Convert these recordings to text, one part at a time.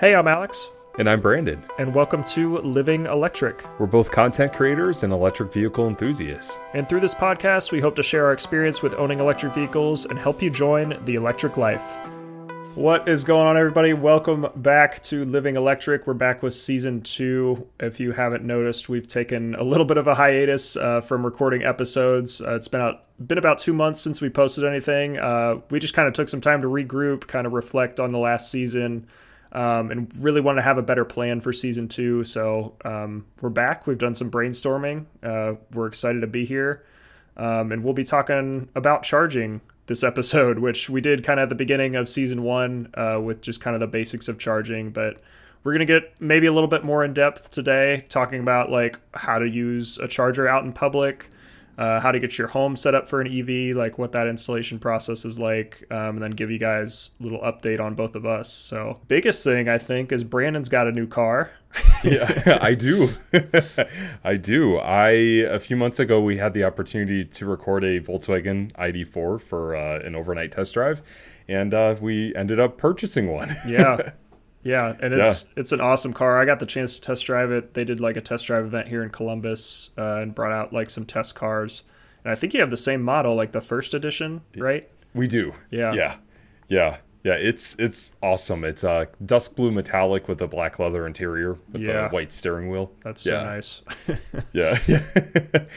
Hey, I'm Alex, And I'm Brandan. and welcome to Living Electric. We're both content creators and electric vehicle enthusiasts. And through this podcast, we hope to share our experience with owning electric vehicles and help you join the electric life. What is going on, everybody? Welcome back to Living Electric. We're back with season two. If you haven't noticed, we've taken a little bit of a hiatus uh, from recording episodes. Uh, it's been out, been about two months since we posted anything. Uh, we just kind of took some time to regroup, kind of reflect on the last season, um, and really want to have a better plan for season two. So um, we're back. We've done some brainstorming. Uh, we're excited to be here, um, and we'll be talking about charging this episode, which we did kind of at the beginning of season one uh, with just kind of the basics of charging, but. We're going to get maybe a little bit more in depth today, talking about like how to use a charger out in public, uh, how to get your home set up for an EV, like what that installation process is like, um, and then give you guys a little update on both of us. So, biggest thing I think is Brandan's got a new car. yeah, I do. I do. I a few months ago we had the opportunity to record a Volkswagen ID4 for uh, an overnight test drive, and uh, we ended up purchasing one. Yeah. Yeah, and it's it's an awesome car. I got the chance to test drive it. They did like a test drive event here in Columbus uh, and brought out like some test cars. And I think you have the same model, like the first edition, right? we do. Yeah. Yeah. Yeah. Yeah, it's it's awesome. It's uh dusk blue metallic with a black leather interior with Yeah. a white steering wheel. That's so nice. Yeah. yeah.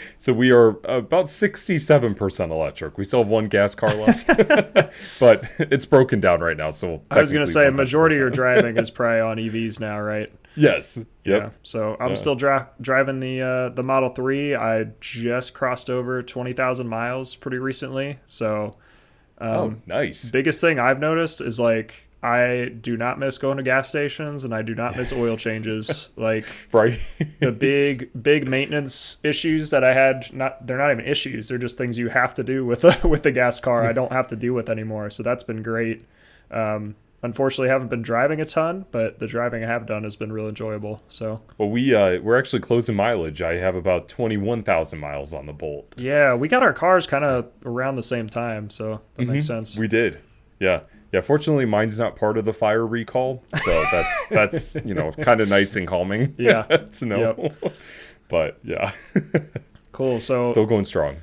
so we are about 67% electric. We still have one gas car left, but it's broken down right now. So I was gonna technically say a majority of your driving is probably on EVs now, right? Yes. Yep. Yeah. So I'm Yeah. still dri- driving the uh, the Model Three. I just crossed over twenty thousand miles pretty recently. So um, oh, nice. biggest thing I've noticed is like I do not miss going to gas stations and I do not miss oil changes. like Right. the big big maintenance issues that I had not they're not even issues. They're just things you have to do with a, with the gas car. I don't have to deal with anymore. So that's been great. Um, unfortunately, haven't been driving a ton, but the driving I have done has been real enjoyable. So well, we uh we're actually closing mileage. I have about 21,000 miles on the Bolt. yeah, we got our cars kind of around the same time, so that makes sense. We did. Yeah. Yeah, fortunately mine's not part of the fire recall, so that's that's, you know, kind of nice and calming. Yeah. to know. But yeah, cool. So still going strong.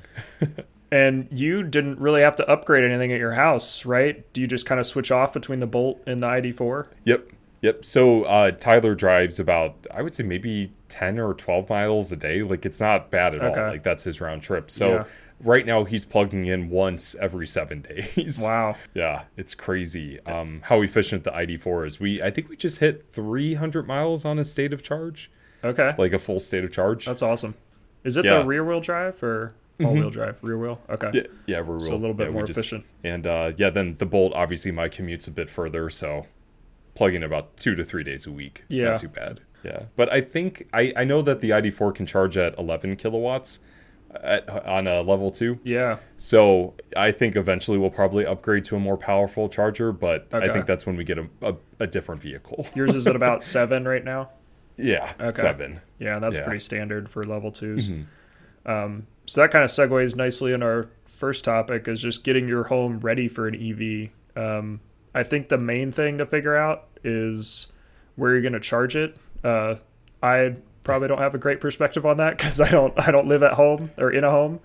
And you didn't really have to upgrade anything at your house, right? Do you just kind of switch off between the Bolt and the ID4? Yep. Yep. So uh, Tyler drives about, I would say maybe 10 or 12 miles a day. Like it's not bad at Okay. all. Like that's his round trip. So Yeah. right now he's plugging in once every seven days. Wow. Yeah. It's crazy um, how efficient the ID4 is. We, I think we just hit 300 miles on a state of charge, Okay. like a full state of charge. That's awesome. Is it Yeah. the rear wheel drive or all wheel drive? Rear wheel. Okay. yeah. Yeah. We're So a little bit more efficient. And uh, yeah, then the Bolt, obviously my commute's a bit further. So plugging about two to three days a week. Yeah. Not too bad. Yeah. But I think, I, I know that the ID4 can charge at 11 kilowatts at, on a level two. Yeah. So I think eventually we'll probably upgrade to a more powerful charger, but Okay. I think that's when we get a, a, a different vehicle. Yours is at about seven right now. yeah. Okay. Seven. Yeah, that's Yeah. pretty standard for level 2s Um, so that kind of segues nicely in our first topic is just getting your home ready for an EV. Um, I think the main thing to figure out is where you're going to charge it. Uh, I probably don't have a great perspective on that because I don't I don't live at home or in a home.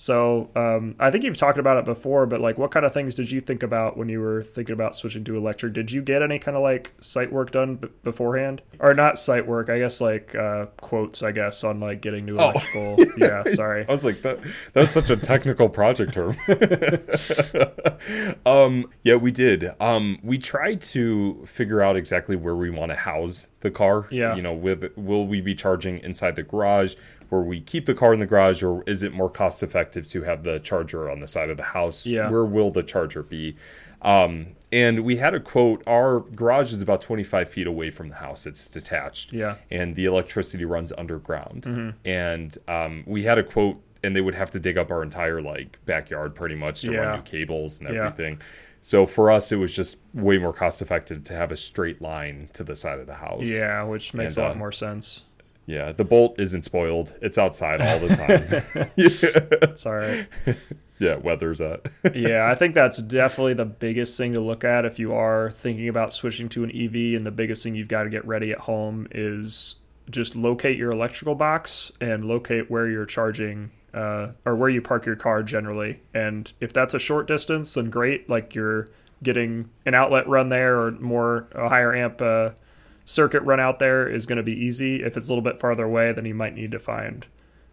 So um, I think you've talked about it before, but like, what kind of things did you think about when you were thinking about switching to electric? Did you get any kind of like site work done b- beforehand, or not site work? I guess like uh, quotes, I guess, on like getting new electrical. yeah, sorry. I was like, that that's such a technical project term. um, yeah, we did. Um, we tried to figure out exactly where we want to house the car. Yeah. You know, with will we be charging inside the garage, where we keep the car in the garage, or is it more cost effective to have the charger on the side of the house? Yeah. Where will the charger be? Um, and we had a quote. Our garage is about 25 feet away from the house. It's detached Yeah. and the electricity runs underground. Mm-hmm. And um, we had a quote, and they would have to dig up our entire like backyard pretty much to Yeah. run new cables and Yeah. everything. So for us, it was just way more cost effective to have a straight line to the side of the house. Yeah, which makes And, a lot uh, more sense. Yeah. The bolt isn't spoiled. It's outside all the time. yeah. It's all right. yeah, weather's at. yeah, I think that's definitely the biggest thing to look at if you are thinking about switching to an EV. And the biggest thing you've got to get ready at home is just locate your electrical box and locate where you're charging uh, or where you park your car generally. And if that's a short distance, then great. Like you're getting an outlet run there or more a higher amp uh, circuit run out there is going to be easy. If it's a little bit farther away, then you might need to find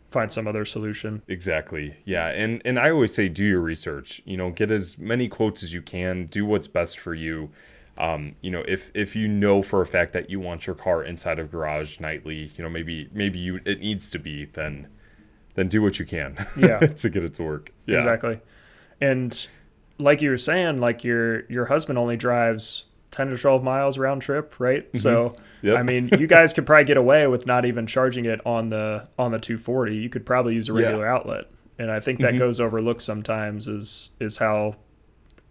find some other solution. Exactly. Yeah, and and I always say do your research. You know, get as many quotes as you can. Do what's best for you. Um, you know, if if you know for a fact that you want your car inside of garage nightly, you know, maybe maybe you it needs to be, then then do what you can. Yeah. to get it to work. Yeah. Exactly. And like you were saying, like your your husband only drives 10 to 12 miles round trip, right? Mm-hmm. So, yep. I mean, you guys could probably get away with not even charging it on the on the 240. You could probably use a regular yeah. outlet. And I think that mm-hmm. goes overlooked sometimes is is how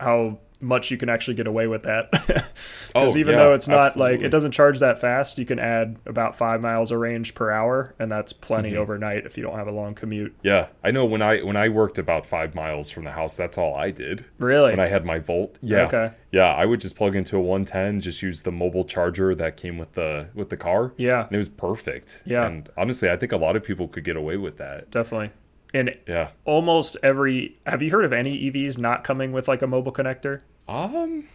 how much you can actually get away with that. Because oh, even yeah, though it's not absolutely. like it doesn't charge that fast, you can add about five miles of range per hour, and that's plenty mm-hmm. overnight if you don't have a long commute. Yeah, I know when I when I worked about five miles from the house, that's all I did. Really? When I had my Volt. Yeah. Okay. Yeah, I would just plug into a 110, just use the mobile charger that came with the with the car. Yeah. And it was perfect. Yeah. And honestly, I think a lot of people could get away with that. Definitely. And yeah, almost every. Have you heard of any EVs not coming with like a mobile connector? Um,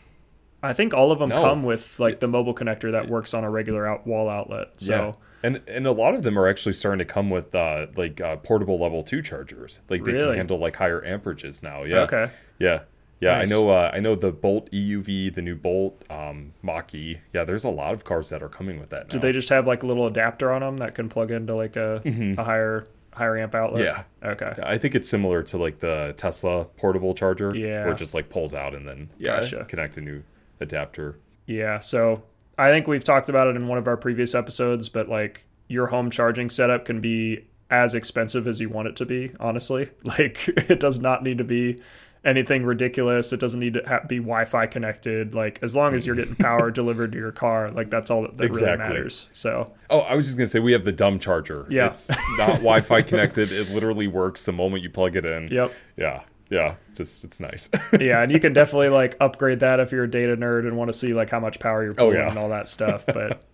I think all of them no. come with like the mobile connector that works on a regular out wall outlet. So. Yeah. And and a lot of them are actually starting to come with uh, like uh, portable level two chargers. Like they really? can handle like higher amperages now. Yeah. Okay. Yeah. Yeah, nice. I know. Uh, I know the Bolt EUV, the new Bolt um, Mach-E. Yeah, there's a lot of cars that are coming with that. Now. Do they just have like a little adapter on them that can plug into like a, mm-hmm. a higher higher amp outlet? Yeah. Okay. I think it's similar to like the Tesla portable charger. Yeah. Where it just like pulls out and then yeah, gotcha. connect a new adapter. Yeah. So I think we've talked about it in one of our previous episodes, but like your home charging setup can be as expensive as you want it to be, honestly. Like it does not need to be anything ridiculous. It doesn't need to ha- be Wi-Fi connected. Like as long as you're getting power delivered to your car, like that's all that, that exactly. really matters. So. Oh, I was just gonna say we have the dumb charger. Yeah. It's not Wi-Fi connected. It literally works the moment you plug it in. Yep. Yeah. Yeah, just it's nice. yeah, and you can definitely like upgrade that if you're a data nerd and want to see like how much power you're oh, pulling oh, yeah. and all that stuff. But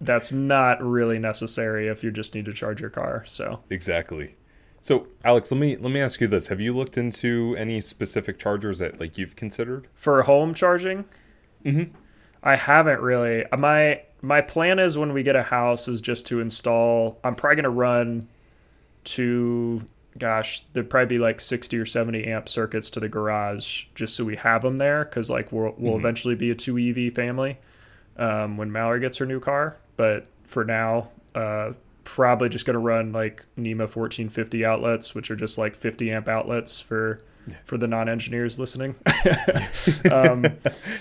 that's not really necessary if you just need to charge your car. So exactly. So, Alex, let me let me ask you this: Have you looked into any specific chargers that like you've considered for home charging? Mm-hmm. I haven't really. My my plan is when we get a house is just to install. I'm probably gonna run to gosh, there'd probably be like 60 or 70 amp circuits to the garage just so we have them there because like we'll, we'll mm-hmm. eventually be a two EV family um, when Mallory gets her new car. But for now, uh, probably just going to run like NEMA 1450 outlets, which are just like 50 amp outlets for for the non-engineers listening. um,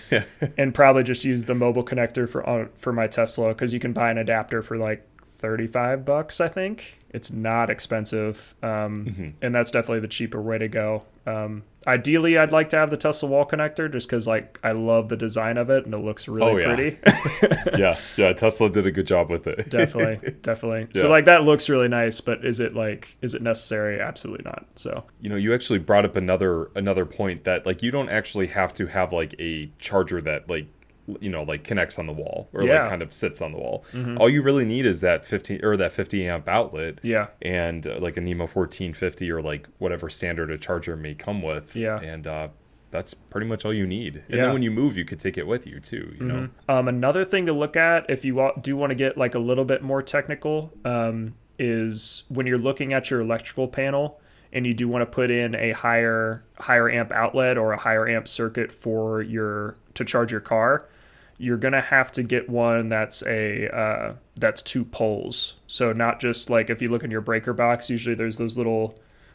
yeah. And probably just use the mobile connector for for my Tesla because you can buy an adapter for like 35 bucks, I think. It's not expensive. Um, mm-hmm. And that's definitely the cheaper way to go. Um, ideally, I'd like to have the Tesla wall connector just because like I love the design of it and it looks really oh, yeah. pretty. yeah, yeah. Tesla did a good job with it. definitely, definitely. Yeah. So like that looks really nice, but is it like is it necessary? Absolutely not. So you know, you actually brought up another another point that like you don't actually have to have like a charger that like you know like connects on the wall or yeah. like kind of sits on the wall mm-hmm. all you really need is that 15 or that 50 amp outlet yeah and uh, like a NEMA 1450 or like whatever standard a charger may come with yeah and uh, that's pretty much all you need and yeah. then when you move you could take it with you too you mm-hmm. know um, another thing to look at if you do want to get like a little bit more technical um, is when you're looking at your electrical panel and you do want to put in a higher higher amp outlet or a higher amp circuit for your to charge your car you're gonna have to get one that's a uh, that's two poles. So not just like if you look in your breaker box, usually there's those little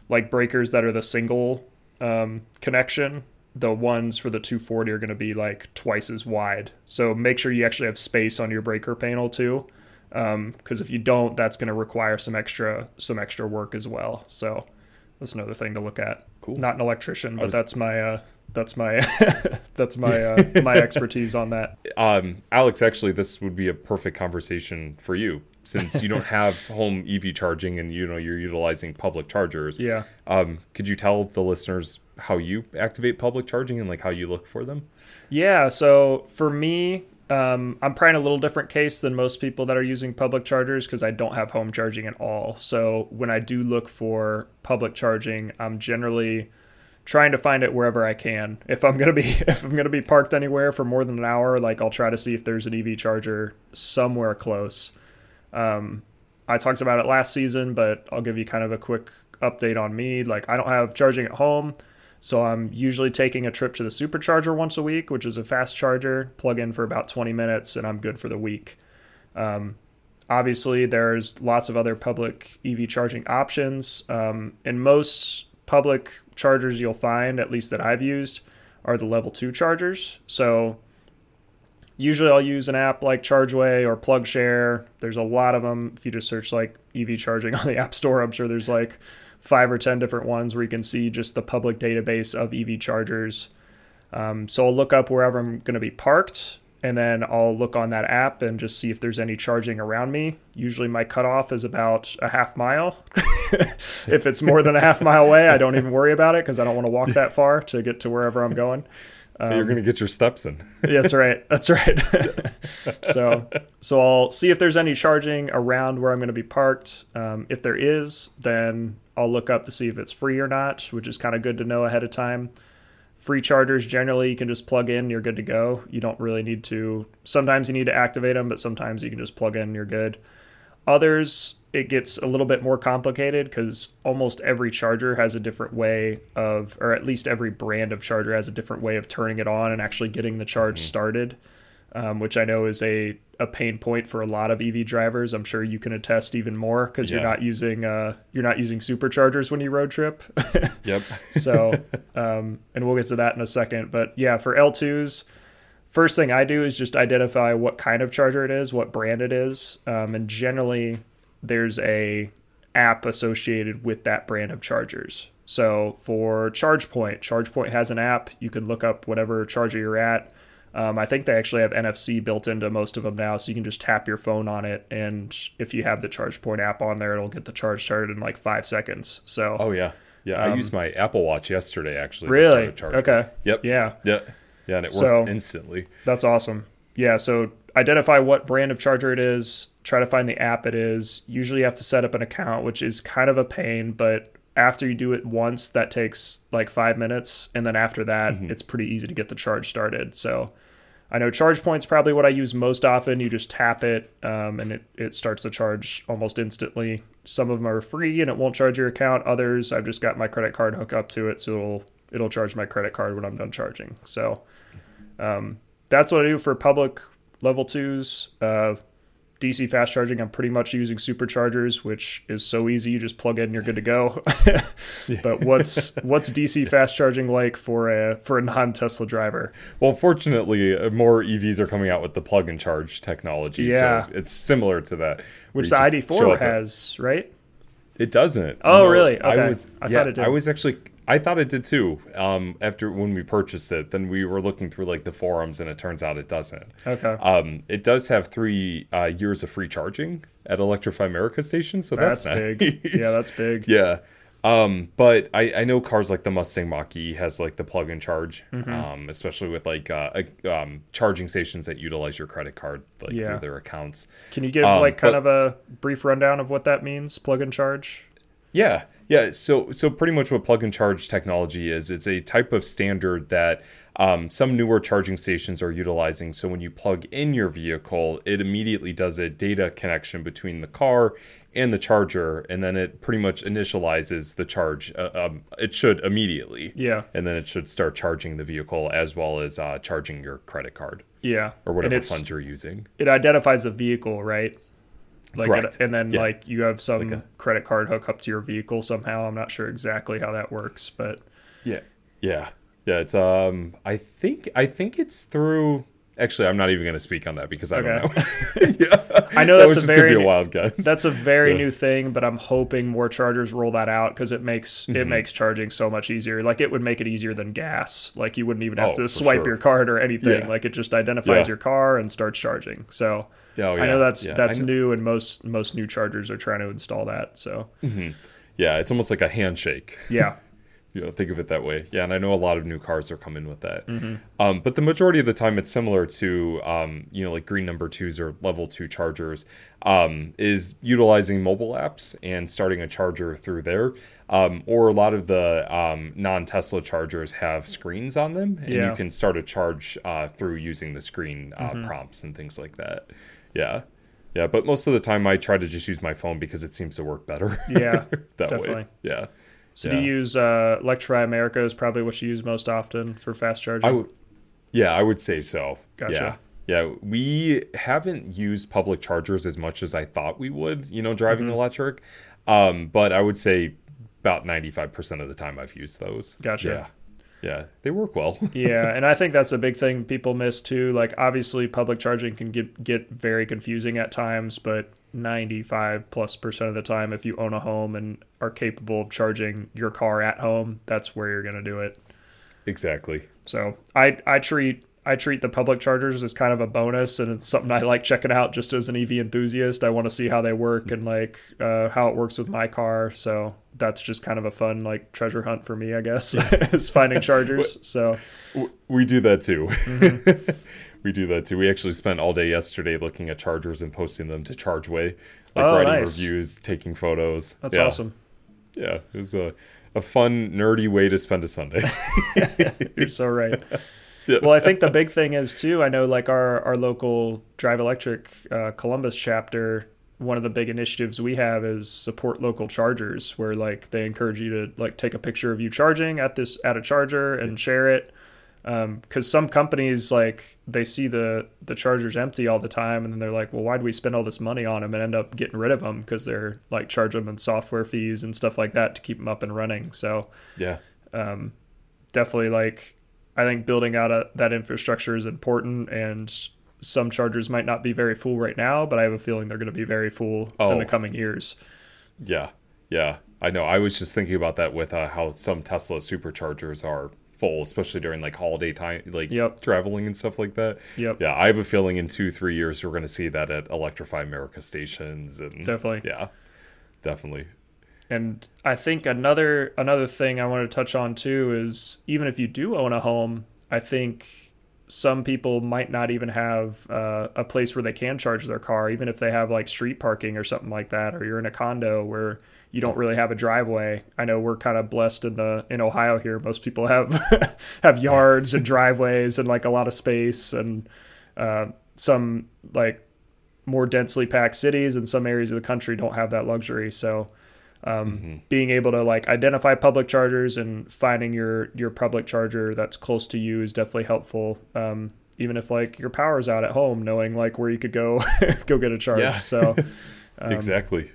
like breakers that are the single um, connection. The ones for the 240 are going to be like twice as wide. So make sure you actually have space on your breaker panel too, because um, if you don't, that's going to require some extra some extra work as well. So that's another thing to look at. Cool. Not an electrician, but was... that's my uh, that's my that's my uh, my expertise on that. Um, Alex, actually, this would be a perfect conversation for you since you don't have home EV charging and you know you're utilizing public chargers. Yeah. Um, could you tell the listeners how you activate public charging and like how you look for them? Yeah. So for me, um, I'm probably in a little different case than most people that are using public chargers because I don't have home charging at all. So when I do look for public charging, I'm generally trying to find it wherever I can. If I'm gonna be if I'm gonna be parked anywhere for more than an hour, like I'll try to see if there's an EV charger somewhere close. Um, I talked about it last season, but I'll give you kind of a quick update on me. Like I don't have charging at home. So I'm usually taking a trip to the supercharger once a week, which is a fast charger, plug in for about 20 minutes, and I'm good for the week. Um, obviously, there's lots of other public EV charging options. Um, and most public chargers you'll find, at least that I've used, are the level two chargers. So usually I'll use an app like ChargeWay or PlugShare. There's a lot of them. If you just search like EV charging on the App Store, I'm sure there's like five or 10 different ones where you can see just the public database of EV chargers. Um, so I'll look up wherever I'm going to be parked and then I'll look on that app and just see if there's any charging around me. Usually my cutoff is about a half mile. if it's more than a half mile away, I don't even worry about it because I don't want to walk that far to get to wherever I'm going. Um, You're going to get your steps in. yeah, that's right. That's right. so, so I'll see if there's any charging around where I'm going to be parked. Um, if there is, then I'll look up to see if it's free or not, which is kind of good to know ahead of time. Free chargers generally you can just plug in, you're good to go. You don't really need to. Sometimes you need to activate them, but sometimes you can just plug in, you're good. Others, it gets a little bit more complicated because almost every charger has a different way of, or at least every brand of charger has a different way of turning it on and actually getting the charge mm-hmm. started um, which I know is a, a pain point for a lot of EV drivers. I'm sure you can attest even more because yeah. you're not using uh, you're not using superchargers when you road trip. yep. so, um, and we'll get to that in a second. But yeah, for L2s, first thing I do is just identify what kind of charger it is, what brand it is, um, and generally there's a app associated with that brand of chargers. So for ChargePoint, ChargePoint has an app. You can look up whatever charger you're at um, I think they actually have NFC built into most of them now, so you can just tap your phone on it, and if you have the ChargePoint app on there, it'll get the charge started in like five seconds. So. Oh yeah, yeah. Um, I used my Apple Watch yesterday actually. Really? Okay. Yep. Yeah. Yeah. Yeah, and it worked so, instantly. That's awesome. Yeah. So identify what brand of charger it is. Try to find the app it is. Usually, you have to set up an account, which is kind of a pain, but after you do it once, that takes like five minutes, and then after that, mm-hmm. it's pretty easy to get the charge started. So I know ChargePoint's probably what I use most often. You just tap it um, and it, it starts to charge almost instantly. Some of them are free and it won't charge your account. Others, I've just got my credit card hooked up to it, so it'll it'll charge my credit card when I'm done charging. So um, that's what I do for public level twos. Uh, DC fast charging, I'm pretty much using superchargers, which is so easy. You just plug in, and you're good to go. but what's what's DC fast charging like for a for a non Tesla driver? Well, fortunately, uh, more EVs are coming out with the plug and charge technology. Yeah, so it's similar to that. Which the ID4 has, right? It doesn't. Oh, no, really? Okay. I was. I yeah, thought it did. I was actually I thought it did too. Um, after when we purchased it, then we were looking through like the forums, and it turns out it doesn't. Okay. Um, it does have three uh, years of free charging at Electrify America station, so that's, that's big. yeah, that's big. Yeah. Um, but I, I know cars like the Mustang Mach-E has like the plug and charge, mm-hmm. um, especially with like uh, um, charging stations that utilize your credit card like yeah. through their accounts. Can you give um, like kind but, of a brief rundown of what that means, plug and charge? Yeah, yeah, so so pretty much what plug and charge technology is, it's a type of standard that um, some newer charging stations are utilizing. So when you plug in your vehicle, it immediately does a data connection between the car and the charger, and then it pretty much initializes the charge. Uh, um, it should immediately, yeah, and then it should start charging the vehicle as well as uh, charging your credit card, yeah, or whatever funds you're using. It identifies a vehicle, right? Like, Correct. and then yeah. like you have some like a, credit card hook up to your vehicle somehow. I'm not sure exactly how that works, but yeah, yeah, yeah. It's um, I think I think it's through. Actually, I'm not even going to speak on that because I okay. don't know. yeah. I know that's that a very a wild guess. That's a very yeah. new thing, but I'm hoping more chargers roll that out because it makes mm-hmm. it makes charging so much easier. Like it would make it easier than gas. Like you wouldn't even have oh, to swipe sure. your card or anything. Yeah. Like it just identifies your car and starts charging. So Oh, I know that's yeah. that's I kn- new, and most most new chargers are trying to install that. So Yeah, it's almost like a handshake. yeah, you know, think of it that way. Yeah, and I know a lot of new cars are coming with that. Mm-hmm. Um, but the majority of the time, it's similar to um, you know like green number twos or level two chargers. Um, is utilizing mobile apps and starting a charger through there. Um, or a lot of the um, non-Tesla chargers have screens on them, and Yeah. you can start a charge uh, through using the screen uh, Mm-hmm. prompts and things like that. Yeah. Yeah, but most of the time I try to just use my phone because it seems to work better. Yeah, that definitely. way. Yeah. So do you use uh, Electrify America is probably what you use most often for fast charging? I would, yeah, I would say so. Gotcha. Yeah, yeah. We haven't used public chargers as much as I thought we would. You know, driving Mm-hmm. electric. Um, but I would say about ninety-five percent of the time I've used those. Gotcha. Yeah, yeah, they work well. yeah, and I think that's a big thing people miss too. Like obviously public charging can get get very confusing at times, but 95 plus percent of the time if you own a home and are capable of charging your car at home, that's where you're going to do it. exactly. So, I I treat I treat the public chargers as kind of a bonus and it's something I like checking out just as an EV enthusiast. I want to see how they work and like uh, how it works with my car. So, that's just kind of a fun like treasure hunt for me, I guess, is finding chargers. So, We do that too. Mm-hmm. we do that too. We actually spent all day yesterday looking at chargers and posting them to ChargeWay, like Oh, writing nice. reviews, taking photos. that's Yeah. awesome. Yeah, it was a, a fun, nerdy way to spend a Sunday. You're so right. Yeah. Well, I think the big thing is too. I know like our our local Drive Electric uh, Columbus chapter. One of the big initiatives we have is support local chargers, where like they encourage you to like take a picture of you charging at this at a charger and share it. Because some companies like they see the the chargers empty all the time, and then they're like, well, why do we spend all this money on them and end up getting rid of them because they're like charge them in software fees and stuff like that to keep them up and running. So yeah, definitely like I think building out a, that infrastructure is important and some chargers might not be very full right now, but I have a feeling they're going to be very full in Oh. the coming years. yeah, yeah. I know. I was just thinking about that with uh, how some Tesla superchargers are full, especially during like holiday time, like Yep. traveling and stuff like that. Yep. Yeah, I have a feeling in two, three years we're going to see that at Electrify America stations and Definitely. yeah, definitely. And I think another another thing I want to touch on too is even if you do own a home, I think some people might not even have uh, a place where they can charge their car, even if they have like street parking or something like that, or you're in a condo where you don't really have a driveway. I know we're kind of blessed in the in Ohio here. Most people have have yards and driveways and like a lot of space, and uh, some like more densely packed cities and some areas of the country don't have that luxury. So um, being able to like identify public chargers and finding your your public charger that's close to you is definitely helpful. Um, even if like your power's out at home, knowing like where you could go go get a charge. Yeah. So Um, exactly.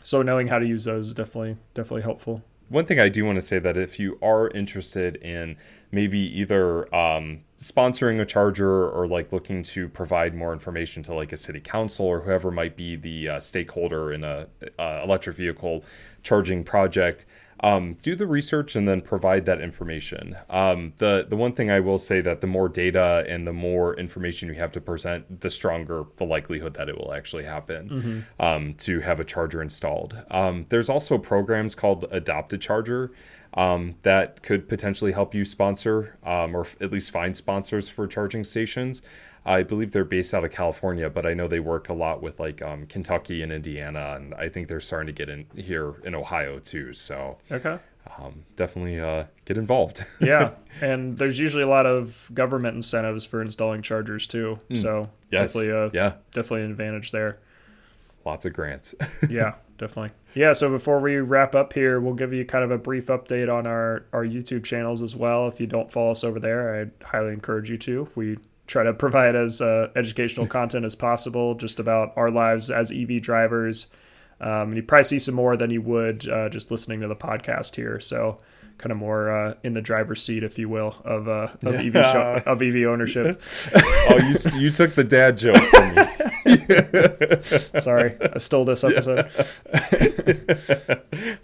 so knowing how to use those is definitely definitely helpful. One thing I do want to say that if you are interested in maybe either um, sponsoring a charger or like looking to provide more information to like a city council or whoever might be the uh, stakeholder in a uh, electric vehicle charging project, um, do the research and then provide that information. Um, the the one thing I will say that the more data and the more information you have to present, the stronger the likelihood that it will actually happen um, to have a charger installed. Um, there's also programs called Adopt a Charger um, that could potentially help you sponsor um, or f- at least find sponsors for charging stations. I believe they're based out of California, but I know they work a lot with like um, Kentucky and Indiana, and I think they're starting to get in here in Ohio too. So Okay. um, definitely uh, get involved. Yeah, and there's usually a lot of government incentives for installing chargers too. So yes, definitely a yeah, definitely an advantage there. lots of grants. yeah, definitely. Yeah, so before we wrap up here, we'll give you kind of a brief update on our, our YouTube channels as well. If you don't follow us over there, I'd highly encourage you to. We try to provide as uh, educational content as possible, just about our lives as EV drivers. Um, and you probably see some more than you would uh, just listening to the podcast here. So kind of more uh, in the driver's seat, if you will, of, uh, of EV show, of EV ownership. oh, you you took the dad joke from me. Sorry, I stole this episode.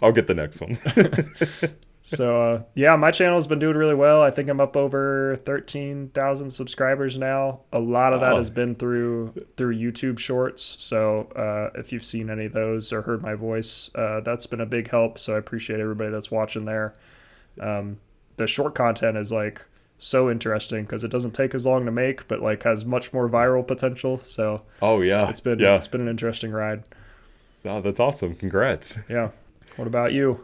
I'll get the next one. So uh, yeah, my channel's been doing really well. I think I'm up over thirteen thousand subscribers now. A lot of that Oh. has been through through YouTube Shorts. So uh, if you've seen any of those or heard my voice, uh, that's been a big help. So I appreciate everybody that's watching there. Um, the short content is like so interesting because it doesn't take as long to make, but like has much more viral potential. So Oh yeah, it's been yeah. it's been an interesting ride. Oh, that's awesome. Congrats. Yeah. What about you?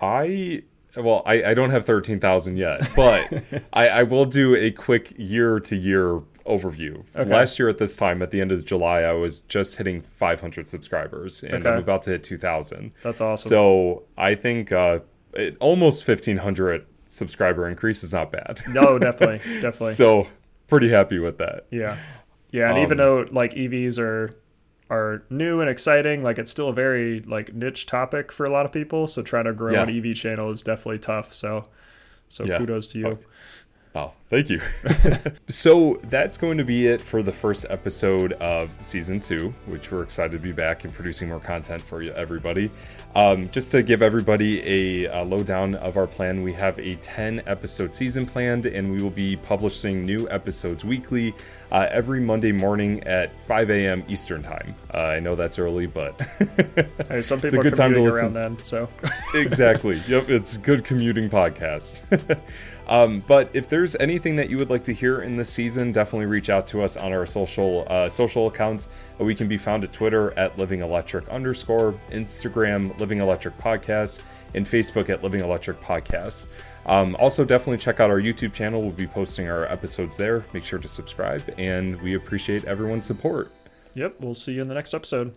I well, I, I don't have thirteen thousand yet, but I, I will do a quick year to year overview. Okay. Last year at this time, at the end of July, I was just hitting five hundred subscribers, and Okay. I'm about to hit two thousand. That's awesome. So I think uh, it, almost fifteen hundred subscriber increase is not bad. no, definitely, definitely. so pretty happy with that. Yeah, yeah, and even Um, though like EVs are are new and exciting, like it's still a very like niche topic for a lot of people. So trying to grow Yeah. an EV channel is definitely tough. So so Yeah. kudos to you. Okay. Oh, thank you. so that's going to be it for the first episode of season two, which we're excited to be back and producing more content for you, everybody. Um, just to give everybody a, uh lowdown of our plan, we have a 10 episode season planned, and we will be publishing new episodes weekly uh, every Monday morning at 5 a.m. Eastern Time. Uh, I know that's early, but Hey, some It's a good time to listen. then. So exactly. Yep, it's a good commuting podcast. um, but if there's anything that you would like to hear in this season, definitely reach out to us on our social uh, social accounts. Uh, We can be found at Twitter at Living Electric underscore, Instagram Living Electric Podcast, and Facebook at Living Electric Podcast. Um, also, definitely check out our YouTube channel. We'll be posting our episodes there. Make sure to subscribe, and we appreciate everyone's support. yep, we'll see you in the next episode.